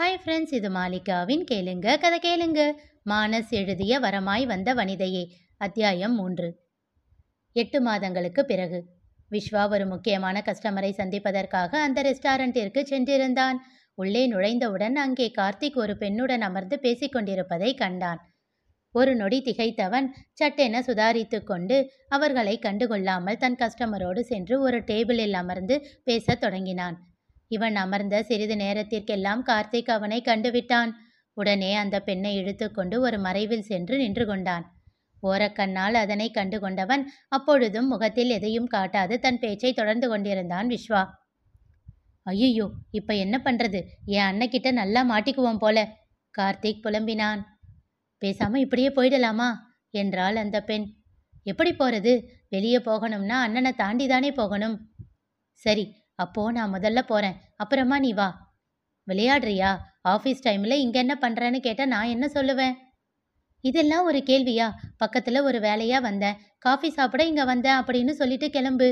Hi friends இது மாலிகாவின் கேளுங்க கதை கேளுங்க. மானஸ் எழுதிய வரமாய் வந்த வனிதையே அத்தியாயம் மூன்று. எட்டு மாதங்களுக்கு பிறகு விஸ்வா ஒரு முக்கியமான கஸ்டமரை சந்திப்பதற்காக அந்த ரெஸ்டாரண்டிற்கு சென்றிருந்தான். உள்ளே நுழைந்தவுடன் அங்கே கார்த்திக் ஒரு பெண்ணுடன் அமர்ந்து பேசிக்கொண்டிருப்பதை கண்டான். ஒரு நொடி திகைத்தவன் சட்டென சுதாரித்து கொண்டு அவர்களை கண்டுகொள்ளாமல் தன் கஸ்டமரோடு சென்று ஒரு டேபிளில் அமர்ந்து பேசத் தொடங்கினான். இவன் அமர்ந்த சிறிது நேரத்திற்கெல்லாம் கார்த்திக் அவனை கண்டுவிட்டான். உடனே அந்த பெண்ணை இழுத்துக்கொண்டு ஒரு மறைவில் சென்று நின்று கொண்டான். ஓரக்கண்ணால் அதனை கண்டு கொண்டவன் அப்பொழுதும் முகத்தில் எதையும் காட்டாது தன் பேச்சை தொடர்ந்து கொண்டிருந்தான் விஸ்வா. ஐயோ இப்ப என்ன பண்றது? என் அண்ணக்கிட்ட நல்லா மாட்டிக்குவோம் போல. கார்த்திக் புலம்பினான். பேசாம இப்படியே போயிடலாமா? என்றாள் அந்த பெண். எப்படி போறது? வெளியே போகணும்னா அண்ணனை தாண்டி தானே போகணும். சரி அப்போ நான் முதல்ல போறேன். அப்புறமா நீ வா. விளையாடுறியா? ஆஃபீஸ் டைம்ல இங்க என்ன பண்றேன்னு கேட்டா நான் என்ன சொல்லுவேன்? இதெல்லாம் ஒரு கேள்வியா? பக்கத்துல ஒரு வேலையா வந்தேன். காஃபி சாப்பிட இங்க வந்தேன் அப்படின்னு சொல்லிட்டு கிளம்பு.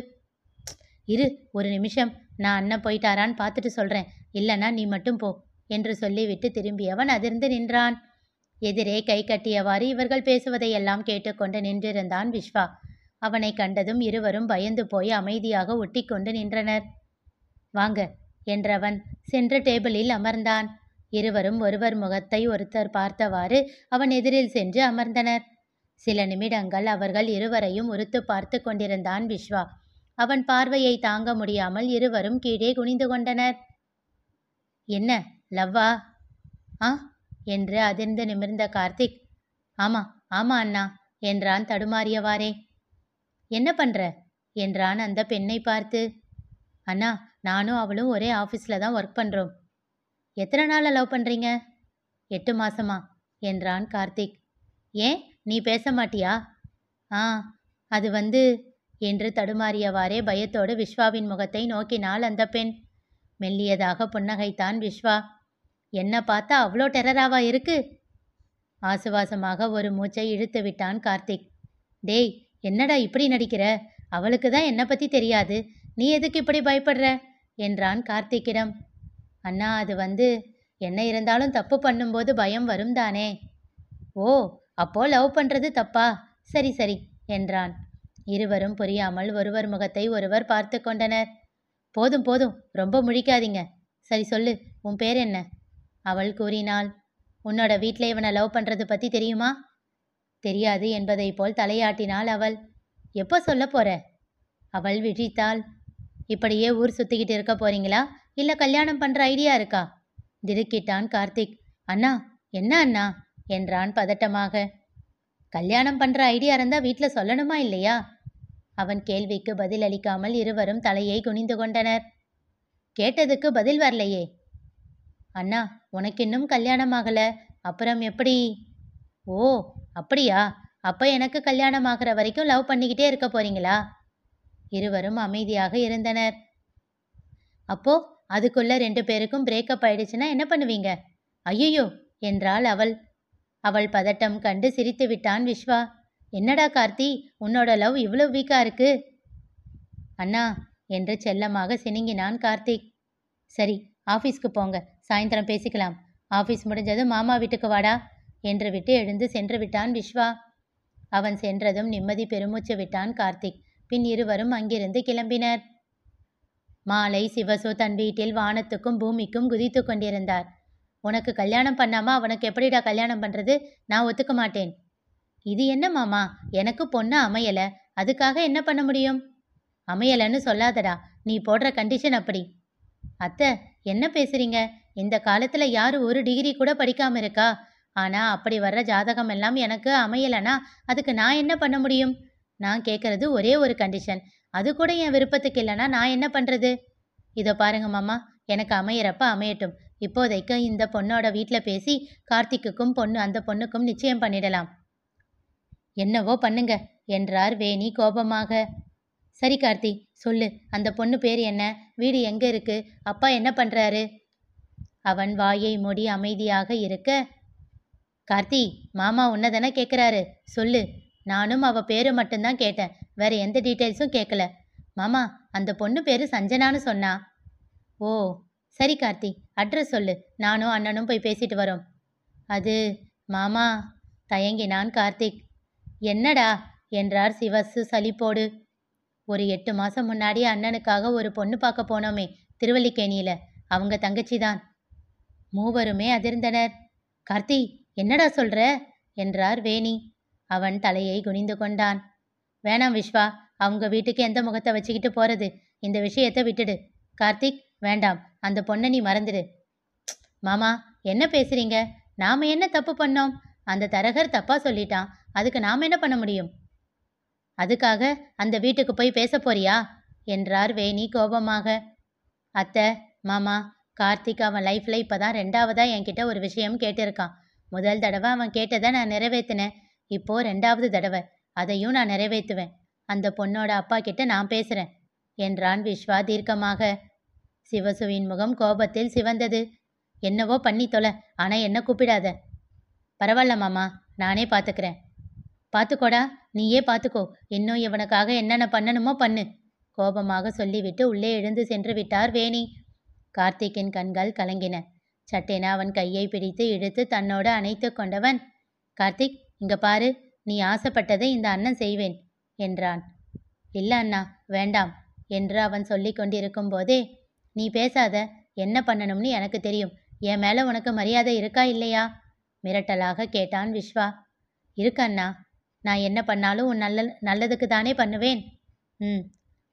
இரு ஒரு நிமிஷம். நான் அண்ணன் போயிட்டாரான்னு பார்த்துட்டு சொல்றேன். இல்லைன்னா நீ மட்டும் போ என்று சொல்லிவிட்டு திரும்பியவன் அதிர்ந்து நின்றான். எதிரே கை கட்டியவாறு இவர்கள் பேசுவதையெல்லாம் கேட்டுக்கொண்டு நின்றிருந்தான் விஸ்வா அவனை கண்டதும் இருவரும் பயந்து போய் அமைதியாக ஒட்டி கொண்டு நின்றனர். வாங்க என்றவன் சென்று டேபிளில் அமர்ந்தான். இருவரும் ஒருவர் முகத்தை ஒருத்தர் பார்த்தவாறு அவன் எதிரில் சென்று அமர்ந்தனர். சில நிமிடங்கள் அவர்கள் இருவரையும் உறுத்து பார்த்து கொண்டிருந்தான் விஸ்வா அவன் பார்வையை தாங்க முடியாமல் இருவரும் கீழே குனிந்து கொண்டனர். என்ன லவ்வா? ஆ? என்று அதிர்ந்து நிமிர்ந்த கார்த்திக். ஆமா ஆமா அண்ணா என்றான் தடுமாறியவாறே. என்ன பண்ற? என்றான் அந்த பெண்ணை பார்த்து. அண்ணா நானும் அவளும் ஒரே ஆஃபீஸில் தான் ஒர்க் பண்ணுறோம் எத்தனை நாளில் லவ் பண்ணுறீங்க எட்டு மாசமா? என்றான் கார்த்திக். ஏன்? நீ பேச மாட்டியா? ஆ அது வந்து என்று தடுமாறியவாறே பயத்தோடு விஸ்வாவின் முகத்தை நோக்கினாள் அந்த பெண். மெல்லியதாக புன்னகைத்தான் விஸ்வா. என்ன பார்த்தா அவ்வளோ டெரராவா இருக்கு? ஆசுவாசமாக ஒரு மூச்சை இழுத்து விட்டான் கார்த்திக். டேய் என்னடா இப்படி நடிக்கிற? அவளுக்கு தான் என்னை பற்றி தெரியாது. நீ எதுக்கு இப்படி பயப்படுற? என்றான் கார்த்திக்கிடம். அண்ணா அது வந்து என்ன இருந்தாலும் தப்பு பண்ணும்போது பயம் வரும் தானே ஓ அப்போ லவ் பண்ணுறது தப்பா? சரி சரி என்றான். இருவரும் புரியாமல் ஒருவர் முகத்தை ஒருவர் பார்த்து கொண்டனர். போதும் போதும் ரொம்ப முழிக்காதீங்க. சரி சொல்லு உன் பேர் என்ன? அவள் கூறினாள். உன்னோட வீட்டில் இவனை லவ் பண்ணுறது பற்றி தெரியுமா? தெரியாது என்பதைப் போல் தலையாட்டினாள் அவள். எப்போ சொல்ல போற? அவள் விழித்தாள். இப்படியே ஊர் சுத்திக்கிட்டு இருக்க போறீங்களா? இல்ல கல்யாணம் பண்ற ஐடியா இருக்கா? திடுக்கிட்டான் கார்த்திக். அண்ணா என்ன அண்ணா? என்றான் பதட்டமாக. கல்யாணம் பண்ற ஐடியா இருந்தா வீட்டில் சொல்லணுமா இல்லையா? அவன் கேள்விக்கு பதில் அளிக்காமல் இருவரும் தலையை குனிந்து கொண்டனர். கேட்டதுக்கு பதில் வரலையே. அண்ணா உனக்கு இன்னும் கல்யாணம் ஆகல. அப்புறம் எப்படி? ஓ அப்படியா? அப்ப எனக்கு கல்யாணம் ஆகிற வரைக்கும் லவ் பண்ணிக்கிட்டே இருக்க போறீங்களா? இருவரும் அமைதியாக இருந்தனர். அப்போ அதுக்குள்ள ரெண்டு பேருக்கும் பிரேக்கப் ஆயிடுச்சுன்னா என்ன பண்ணுவீங்க? ஐயோ என்றாள் அவள். அவள் பதட்டம் கண்டு சிரித்து விட்டான் விஸ்வா என்னடா கார்த்தி உன்னோட லவ் இவ்வளவு வீக்கா இருக்கு? அண்ணா என்று செல்லமாக சினுங்கினான் கார்த்திக் சரி ஆஃபீஸ்க்கு போங்க சாயந்தரம் பேசிக்கலாம். ஆஃபீஸ் முடிஞ்சது மாமா வீட்டுக்கு வாடா என்று விட்டு எழுந்து சென்று விட்டான் விஸ்வா அவன் சென்றதும் நிம்மதி பெருமூச்சு விட்டான் கார்த்திக் பின் இருவரும் அங்கிருந்து கிளம்பினர். மாலை சிவசு தன் வீட்டில் வானத்துக்கும் பூமிக்கும் குதித்து கொண்டிருந்தார். உனக்கு கல்யாணம் பண்ணாமா? அவனுக்கு எப்படிடா கல்யாணம் பண்றது? நான் ஒத்துக்க மாட்டேன். இது என்ன மாமா? எனக்கு பொண்ணு அமையல. அதுக்காக என்ன பண்ண முடியும்? அமையலன்னு சொல்லாதடா. நீ போடுற கண்டிஷன் அப்படி. அத்தை என்ன பேசுறீங்க? இந்த காலத்துல யாரு ஒரு டிகிரி கூட படிக்காம இருக்கா? ஆனா அப்படி வர்ற ஜாதகம் எல்லாம் எனக்கு அமையலனா அதுக்கு நான் என்ன பண்ண முடியும்? நான் கேட்கறது ஒரே ஒரு கண்டிஷன் அது கூட என் விருப்பத்துக்கு இல்லைன்னா நான் என்ன பண்ணுறது இதோ பாருங்க மாமா எனக்கு அமையிறப்ப அமையட்டும். இப்போதைக்கு இந்த பொண்ணோட வீட்டில் பேசி கார்த்திக்குக்கும் பொண்ணு அந்த பொண்ணுக்கும் நிச்சயம் பண்ணிடலாம். என்னவோ பண்ணுங்க என்றார் வேணி கோபமாக. சரி கார்த்தி சொல்லு அந்த பொண்ணு பேர் என்ன? வீடு எங்க இருக்கு? அப்பா என்ன பண்றாரு? அவன் வாயை மூடி அமைதியாக இருக்க கார்த்தி மாமா உன்னதானே கேட்குறாரு சொல்லு. நானும் அவள் பேரை மட்டும்தான் கேட்டேன். வேற எந்த டீட்டெயில்ஸும் கேட்கல மாமா அந்த பொண்ணு பேர் சஞ்சனான்னு சொன்னா. ஓ சரி கார்த்தி அட்ரஸ் சொல்லு. நானும் அண்ணனும் போய் பேசிட்டு வரோம். அது மாமா தயங்கினான் கார்த்திக். என்னடா? என்றார் சிவசு சலிப்போடு. ஒரு எட்டு மாதம் முன்னாடி அண்ணனுக்காக ஒரு பொண்ணு பார்க்க போனோமே திருவல்லிக்கேணியில். அவங்க தங்கச்சி தான் மூவருமே அதிர்ந்தனர். கார்த்தி என்னடா சொல்ற? என்றார் வேணி. அவன் தலையை குனிந்து கொண்டான். வேணாம் விஸ்வா அவங்க வீட்டுக்கு எந்த முகத்தை வச்சுக்கிட்டு போறது? இந்த விஷயத்தை விட்டுடு. கார்த்திக் வேண்டாம். அந்த பொண்ணை நீ மறந்துடு. மாமா என்ன பேசுறீங்க? நாம என்ன தப்பு பண்ணோம்? அந்த தரகர் தப்பா சொல்லிட்டான். அதுக்கு நாம என்ன பண்ண முடியும்? அதுக்காக அந்த வீட்டுக்கு போய் பேச போறியா? என்றார் வேணி கோபமாக. அத்தை மாமா கார்த்திக் அவன் லைஃப்ல இப்பதான் ரெண்டாவதா என்கிட்ட ஒரு விஷயம் கேட்டிருக்கான். முதல் தடவை அவன் கேட்டதை நான் நிறைவேத்தினேன். இப்போ ரெண்டாவது தடவை. அதையும் நான் நிறைவேற்றுவேன். அந்த பொண்ணோட அப்பா கிட்ட நான் பேசுறேன். என்றான் விஸ்வா தீர்க்கமாக. சிவசுவின் முகம் கோபத்தில் சிவந்தது. என்னவோ பண்ணி தொலை ஆனா என்ன கூப்பிடாத. பரவாயில்ல மாமா நானே பார்த்துக்கிறேன் பார்த்துக்கோடா நீயே பார்த்துக்கோ இன்னும் இவனுக்காக என்னென்ன பண்ணணுமோ பண்ணு. கோபமாக சொல்லிவிட்டு உள்ளே எழுந்து சென்று விட்டார் வேணி. கார்த்திக்கின் கண்கள் கலங்கின. சட்டென அவன் கையை பிடித்து இழுத்து தன்னோடு அணைத்து கொண்டவன். கார்த்திக் இங்க பாரு நீ ஆசைப்பட்டதை இந்த அண்ணன் செய்வேன் என்றான். இல்ல அண்ணா வேண்டாம் என்று அவன் சொல்லி கொண்டிருக்கும் போதே நீ பேசாத என்ன பண்ணணும்னு எனக்கு தெரியும். என் மேல உனக்கு மரியாதை இருக்கா இல்லையா? மிரட்டலாக கேட்டான் விஸ்வா. இருக்கு அண்ணா நான் என்ன பண்ணாலும் உன் நல்ல நல்லதுக்கு தானே பண்ணுவேன். ம்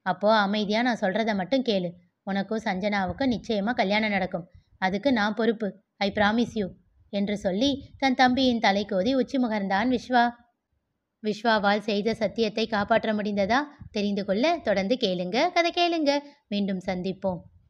அப்போ அமைதியா நான் சொல்றத மட்டும் கேளு. உனக்கும் சஞ்சனாவுக்கும் நிச்சயமா கல்யாணம் நடக்கும். அதுக்கு நான் பொறுப்பு ஐ ப்ராமிஸ் யூ. என்று சொல்லி தன் தம்பியின் தலை கோதி உச்சி முகர்ந்தான் விஸ்வா. விஸ்வாவால் செய்த சத்தியத்தை காப்பாற்ற முடிந்ததா? தெரிந்து கொள்ள தொடர்ந்து கேளுங்க. கதை கேளுங்க. மீண்டும் சந்திப்போம்.